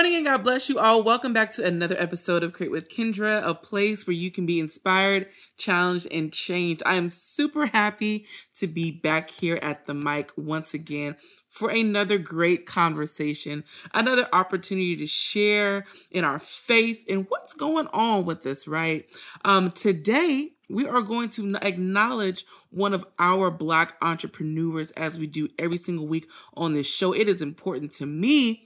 Morning and God bless you all. Welcome back to another episode of Create with Kendra, a place where you can be inspired, challenged, and changed. I am super happy to be back here at the mic once again for another great conversation, another opportunity to share in our faith and what's going on with this, right? Um, today, we are going to acknowledge one of our Black entrepreneurs as we do every single week on this show. It is important to me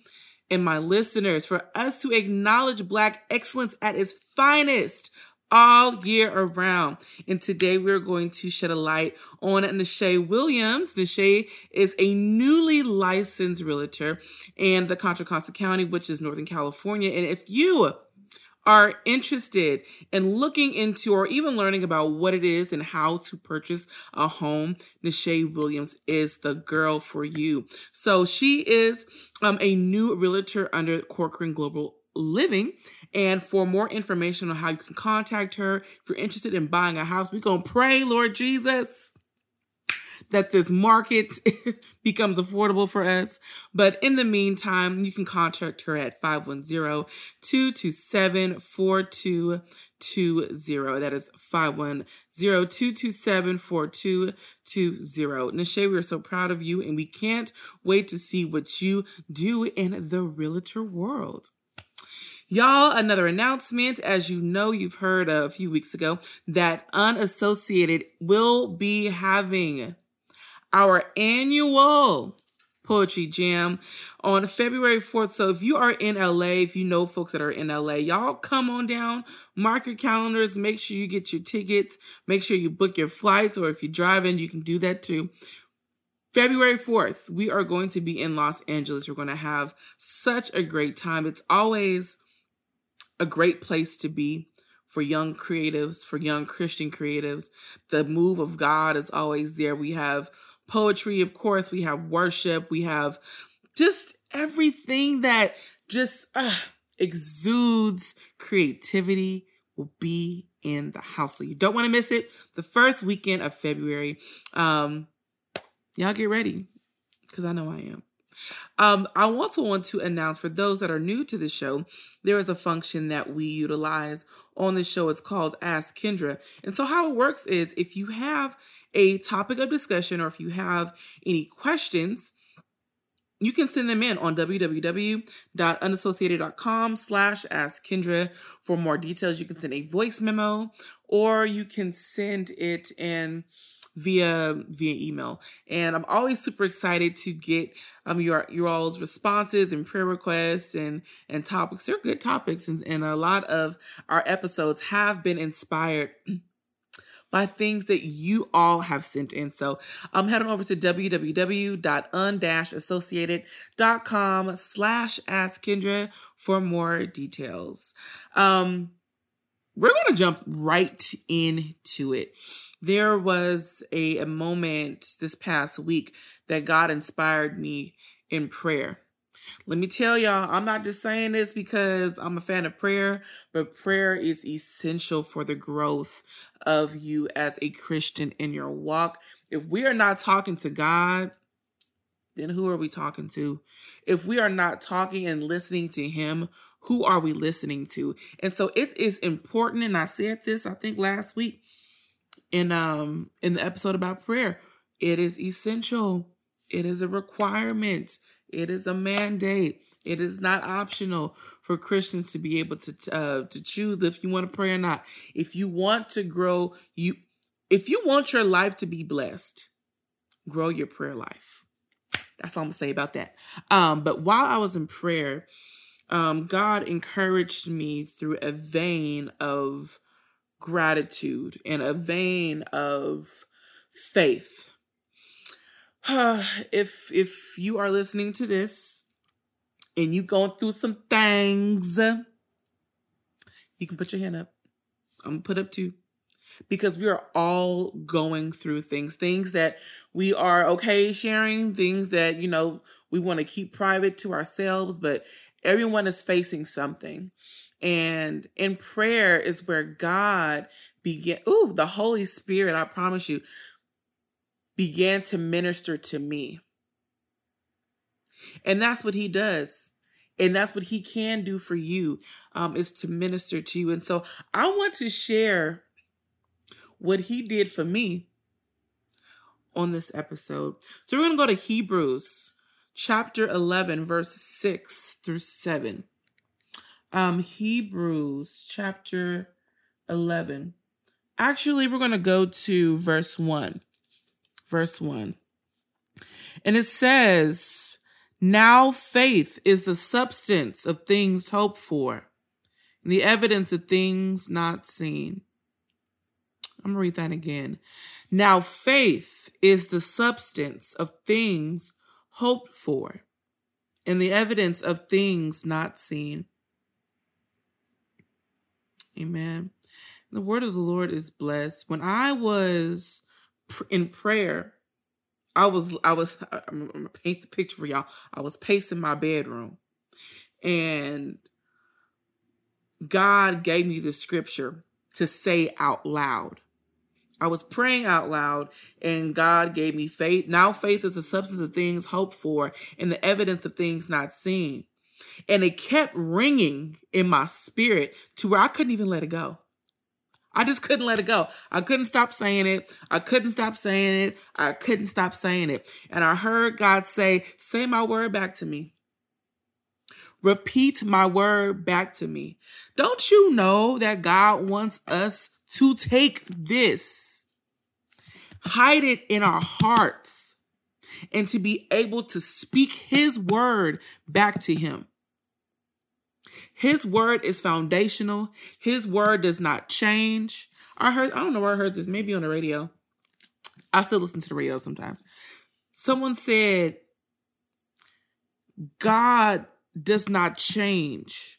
and my listeners for us to acknowledge Black excellence at its finest all year around. And today we're going to shed a light on Nashay Williams. Nashay is a newly licensed realtor in the Contra Costa County, which is Northern California. And if you are interested in looking into or even learning about what it is and how to purchase a home, Nashay Williams is the girl for you. So she is um, a new realtor under Corcoran Global Living. And for more information on how you can contact her, if you're interested in buying a house, we're going to pray, Lord Jesus that this market becomes affordable for us. But in the meantime, you can contact her at 510-227-4220. That is 510-227-4220. Nashay, we are so proud of you and we can't wait to see what you do in the realtor world. Y'all, another announcement. As you know, you've heard a few weeks ago that Unassociated will be having our annual poetry jam on February 4th. So if you are in LA, if you know folks that are in LA, y'all come on down, mark your calendars, make sure you get your tickets, make sure you book your flights, or if you're driving, you can do that too. February 4th, we are going to be in Los Angeles. We're going to have such a great time. It's always a great place to be for young creatives, for young Christian creatives. The move of God is always there. We have poetry, of course, we have worship, we have just everything that just uh, exudes creativity will be in the house. So you don't want to miss it. The first weekend of February. Um, y'all get ready because I know I am. Um, I also want to announce for those that are new to the show, there is a function that we utilize on this show. It's called Ask Kendra. And so, how it works is if you have a topic of discussion or if you have any questions, you can send them in on www.unassociated.com slash ask Kendra. For more details, you can send a voice memo or you can send it in via via email. And I'm always super excited to get um your your all's responses and prayer requests and and topics. They're good topics and, and a lot of our episodes have been inspired by things that you all have sent in. So I'm um, heading over to www.un-associated.com slash ask Kendra for more details. Um, we're going to jump right into it. There was a, a moment this past week that God inspired me in prayer. Let me tell y'all, I'm not just saying this because I'm a fan of prayer, but prayer is essential for the growth of you as a Christian in your walk. If we are not talking to God, then who are we talking to? If we are not talking and listening to Him, who are we listening to? And so it is important, and I said this, I think last week in um in the episode about prayer. It is essential. It is a requirement. It is a mandate. It is not optional for Christians to be able to uh, to choose if you want to pray or not. If you want to grow, you if you want your life to be blessed, grow your prayer life. That's all I'm gonna say about that. Um, but while I was in prayer, um, God encouraged me through a vein of gratitude and a vein of faith. if if you are listening to this and you going through some things, you can put your hand up. I'm gonna put up two. Because we are all going through things, things that we are okay sharing, things that, you know, we want to keep private to ourselves, but everyone is facing something. And in prayer is where God began, ooh, the Holy Spirit, I promise you, began to minister to me. And that's what he does. And that's what he can do for you, um, is to minister to you. And so I want to share what he did for me on this episode. So we're going to go to Hebrews chapter 11, verse 6 through 7. Um, Hebrews chapter 11. Actually, we're going to go to verse 1. Verse 1. And it says, Now faith is the substance of things hoped for, and the evidence of things not seen. I'm going to read that again. Now faith is the substance of things hoped for, and the evidence of things not seen. Amen. The word of the Lord is blessed. When I was in prayer, I was I was I'm gonna paint the picture for y'all. I was pacing my bedroom, and God gave me the scripture to say out loud. I was praying out loud, and God gave me faith. Now, faith is the substance of things hoped for and the evidence of things not seen. And it kept ringing in my spirit to where I couldn't even let it go. I just couldn't let it go. I couldn't stop saying it. I couldn't stop saying it. I couldn't stop saying it. And I heard God say, Say my word back to me. Repeat my word back to me. Don't you know that God wants us to take this, hide it in our hearts, and to be able to speak His word back to Him? His word is foundational. His word does not change. I heard, I don't know where I heard this, maybe on the radio. I still listen to the radio sometimes. Someone said, God does not change,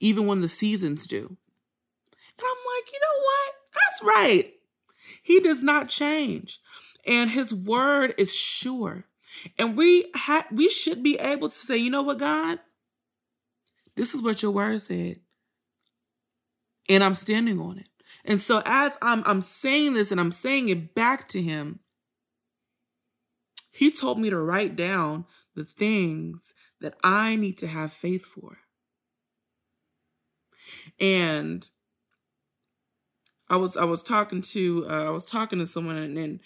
even when the seasons do. And I'm like, you know what? That's right. He does not change. And his word is sure. And we ha- we should be able to say, you know what, God? This is what your word said. And I'm standing on it. And so as I'm I'm saying this and I'm saying it back to him, he told me to write down the things that I need to have faith for. And I was I was talking to uh, I was talking to someone and, and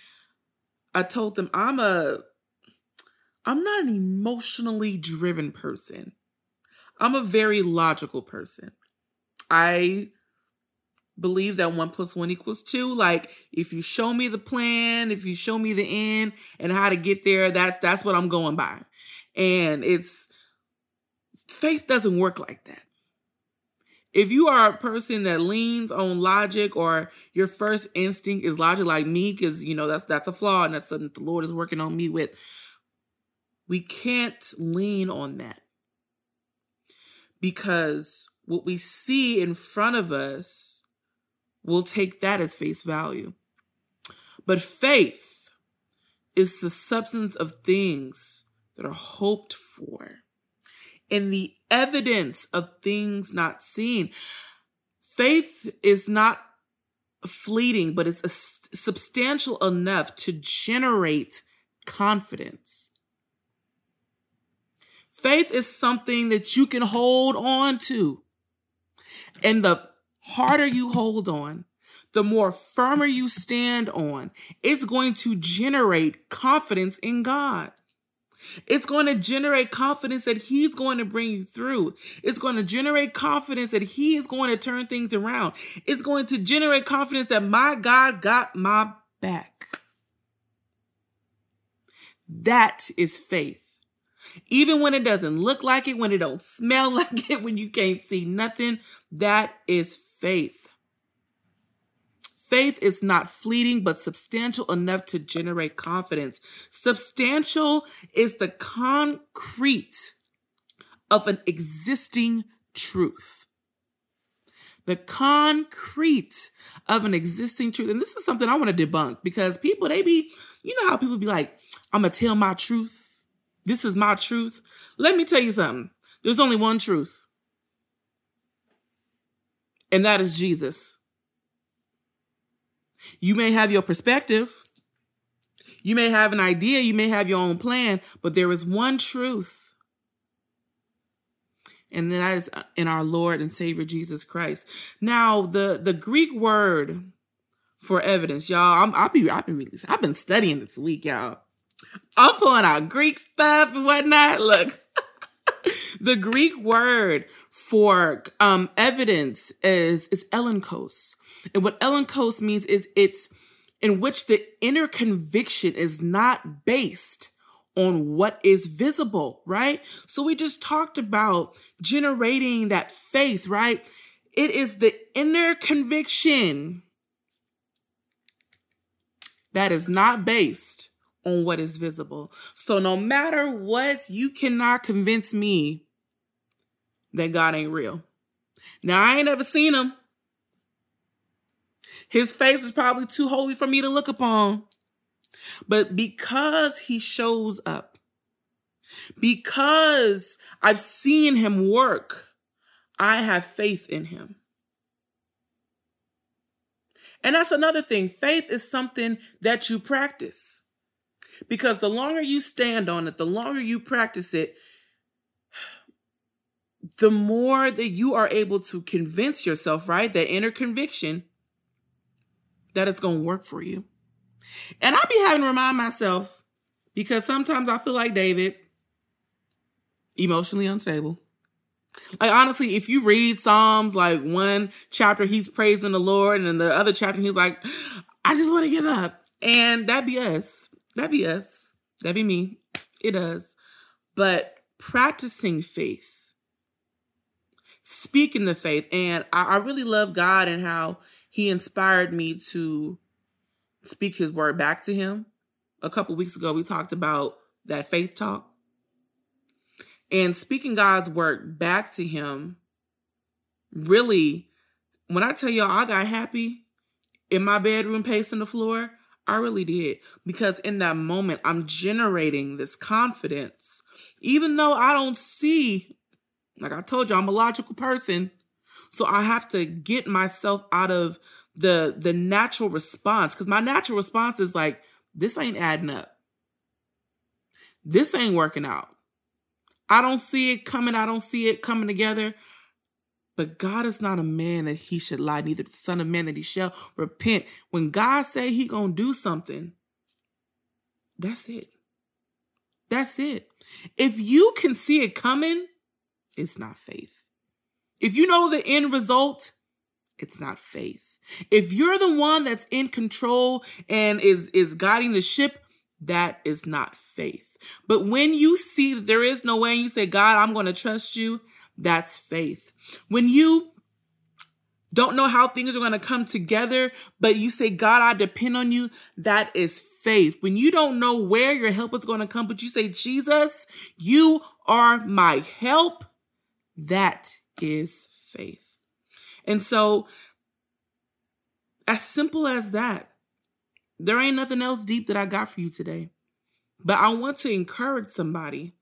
I told them I'm a I'm not an emotionally driven person. I'm a very logical person. I believe that one plus one equals two. Like if you show me the plan, if you show me the end and how to get there, that's that's what I'm going by. And it's faith doesn't work like that. If you are a person that leans on logic or your first instinct is logic like me, because you know that's that's a flaw and that's something the Lord is working on me with. We can't lean on that because what we see in front of us, we'll take that as face value. But faith is the substance of things that are hoped for and the evidence of things not seen. Faith is not fleeting, but it's substantial enough to generate confidence. Faith is something that you can hold on to. And the harder you hold on, the more firmer you stand on, it's going to generate confidence in God. It's going to generate confidence that He's going to bring you through. It's going to generate confidence that He is going to turn things around. It's going to generate confidence that my God got my back. That is faith. Even when it doesn't look like it, when it don't smell like it, when you can't see nothing, that is faith. Faith is not fleeting, but substantial enough to generate confidence. Substantial is the concrete of an existing truth. The concrete of an existing truth. And this is something I want to debunk because people, they be, you know how people be like, I'm going to tell my truth this is my truth. Let me tell you something. There's only one truth, and that is Jesus. You may have your perspective, you may have an idea, you may have your own plan, but there is one truth. and that is in our Lord and Savior Jesus Christ. Now, the the Greek word for evidence, y'all. I'm, I'll be I've been I've been studying this week, y'all. I'm pulling out Greek stuff and whatnot. Look, the Greek word for um, evidence is is elenchos, and what elenchos means is it's in which the inner conviction is not based on what is visible, right? So we just talked about generating that faith, right? It is the inner conviction that is not based on what is visible. So no matter what, you cannot convince me that God ain't real. Now I ain't ever seen him. His face is probably too holy for me to look upon. But because he shows up, because I've seen him work, I have faith in him. And that's another thing. Faith is something that you practice. Because the longer you stand on it, the longer you practice it, the more that you are able to convince yourself, right? That inner conviction that it's going to work for you. And I'll be having to remind myself because sometimes I feel like David, emotionally unstable. Like honestly, if you read Psalms, like one chapter he's praising the Lord, and then the other chapter he's like, I just want to give up. And that be us. That be us. That be me. It does. But practicing faith, speaking the faith, and I, I really love God and how He inspired me to speak His word back to Him. A couple weeks ago, we talked about that faith talk and speaking God's word back to him, really, when I tell y'all I got happy in my bedroom pacing the floor, I really did. Because in that moment, I'm generating this confidence. Even though I don't see, like I told you, I'm a logical person. So I have to get myself out of the the natural response. Because my natural response is like, this ain't adding up. This ain't working out. I don't see it coming. I don't see it coming together. But God is not a man that he should lie, neither the son of man that he shall repent. When God say he gonna do something, that's it. That's it. If you can see it coming, it's not faith. If you know the end result, it's not faith. If you're the one that's in control and is is guiding the ship, that is not faith. But when you see that there is no way and you say, God, I'm going to trust you, that's faith. When you don't know how things are going to come together, but you say, God, I depend on you, that is faith. When you don't know where your help is going to come, but you say, Jesus, you are my help, that is faith. And so, as simple as that, there ain't nothing else deep that I got for you today. But I want to encourage somebody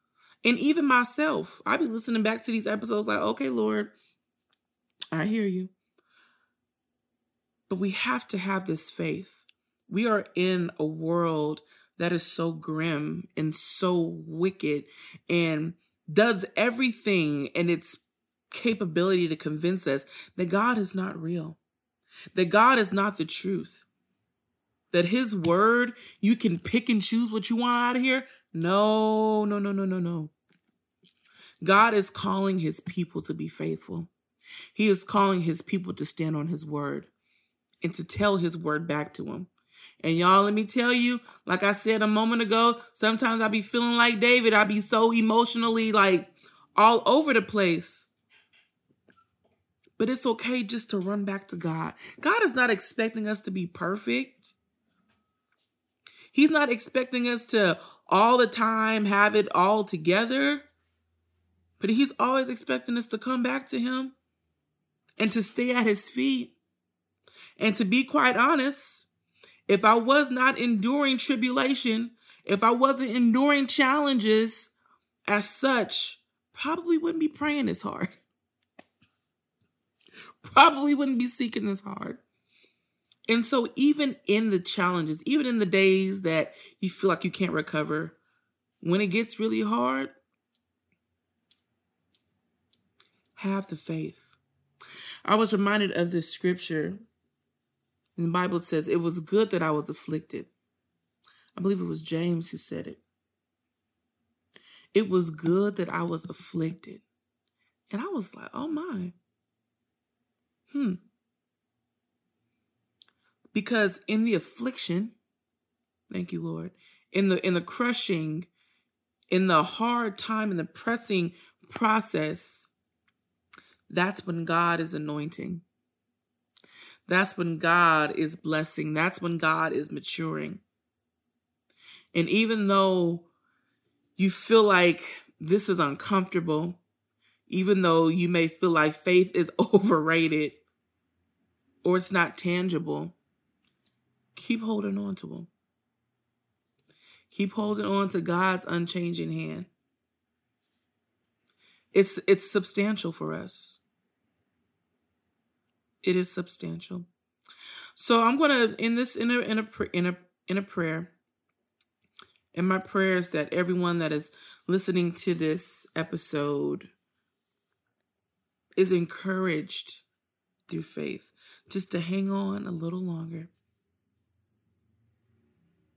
and even myself. I be listening back to these episodes like, okay, Lord, I hear you. But we have to have this faith. We are in a world that is so grim and so wicked and does everything in its capability to convince us that God is not real, that God is not the truth that his word, you can pick and choose what you want out of here. No, no, no, no, no, no. God is calling his people to be faithful. He is calling his people to stand on his word and to tell his word back to him. And y'all, let me tell you, like I said a moment ago, sometimes I be feeling like David. I be so emotionally like all over the place. But it's okay just to run back to God. God is not expecting us to be perfect. He's not expecting us to all the time have it all together, but he's always expecting us to come back to him and to stay at his feet. And to be quite honest, if I was not enduring tribulation, if I wasn't enduring challenges as such, probably wouldn't be praying as hard. probably wouldn't be seeking as hard. And so, even in the challenges, even in the days that you feel like you can't recover, when it gets really hard, have the faith. I was reminded of this scripture. In the Bible says, It was good that I was afflicted. I believe it was James who said it. It was good that I was afflicted. And I was like, oh my. Hmm. Because in the affliction, thank you, Lord, in the in the crushing, in the hard time, in the pressing process, that's when God is anointing. That's when God is blessing. That's when God is maturing. And even though you feel like this is uncomfortable, even though you may feel like faith is overrated or it's not tangible, keep holding on to Him. Keep holding on to God's unchanging hand. It's it's substantial for us. It is substantial. So I'm gonna in this in a in a in a in a prayer. And my prayer is that everyone that is listening to this episode is encouraged through faith just to hang on a little longer.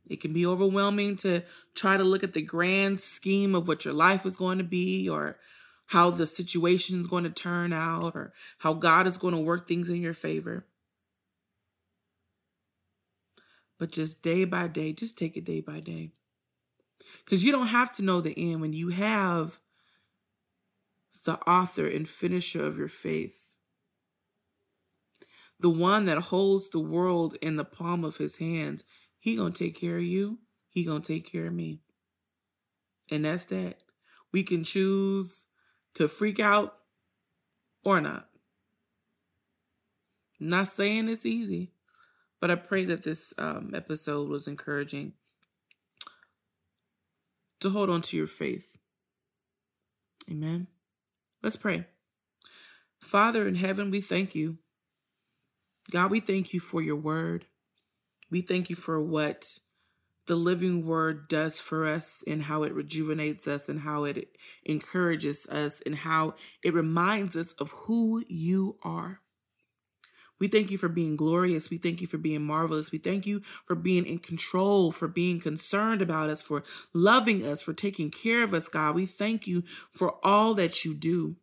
It can be overwhelming to try to look at the grand scheme of what your life is going to be or how the situation is going to turn out or how God is going to work things in your favor. But just day by day, just take it day by day. Because you don't have to know the end when you have the author and finisher of your faith, the one that holds the world in the palm of his hands. He gonna take care of you. He gonna take care of me. And that's that. We can choose to freak out or not. not saying it's easy, but I pray that this um, episode was encouraging to hold on to your faith. Amen. Let's pray. Father in heaven, we thank you. God, we thank you for your word. We thank you for what the living word does for us and how it rejuvenates us and how it encourages us and how it reminds us of who you are. We thank you for being glorious. We thank you for being marvelous. We thank you for being in control, for being concerned about us, for loving us, for taking care of us, God. We thank you for all that you do.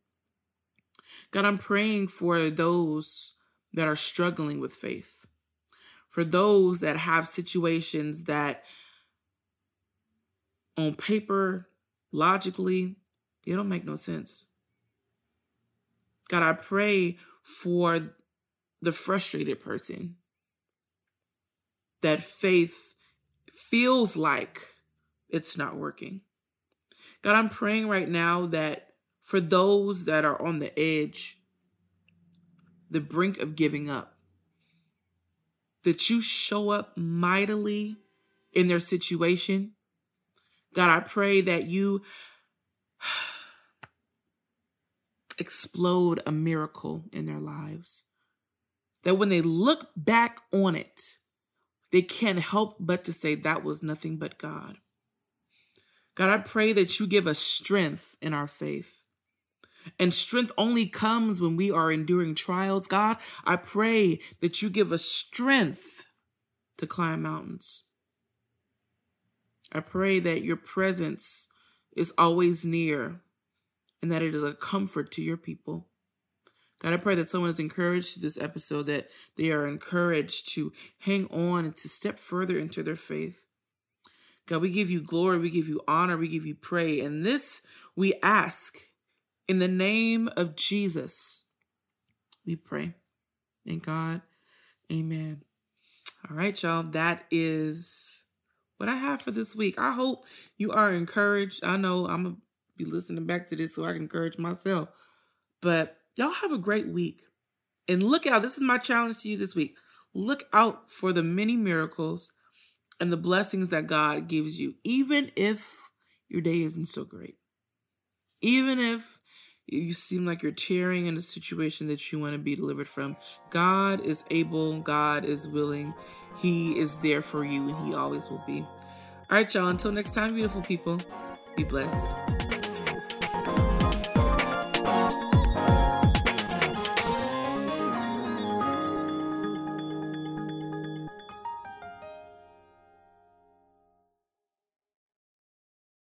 God, I'm praying for those that are struggling with faith, for those that have situations that on paper, logically, it don't make no sense. God, I pray for the frustrated person that faith feels like it's not working. God, I'm praying right now that for those that are on the edge, the brink of giving up, that you show up mightily in their situation. God, I pray that you explode a miracle in their lives that when they look back on it, they can't help but to say that was nothing but God. God, I pray that you give us strength in our faith. And strength only comes when we are enduring trials. God, I pray that you give us strength to climb mountains. I pray that your presence is always near and that it is a comfort to your people. God, I pray that someone is encouraged to this episode, that they are encouraged to hang on and to step further into their faith. God, we give you glory, we give you honor, we give you praise. And this we ask in the name of Jesus. We pray. Thank God. Amen. All right, y'all. That is what I have for this week. I hope you are encouraged. I know I'm going to be listening back to this so I can encourage myself. But Y'all have a great week. And look out, this is my challenge to you this week. Look out for the many miracles and the blessings that God gives you, even if your day isn't so great. Even if you seem like you're tearing in a situation that you want to be delivered from, God is able, God is willing, He is there for you, and He always will be. All right, y'all, until next time, beautiful people, be blessed.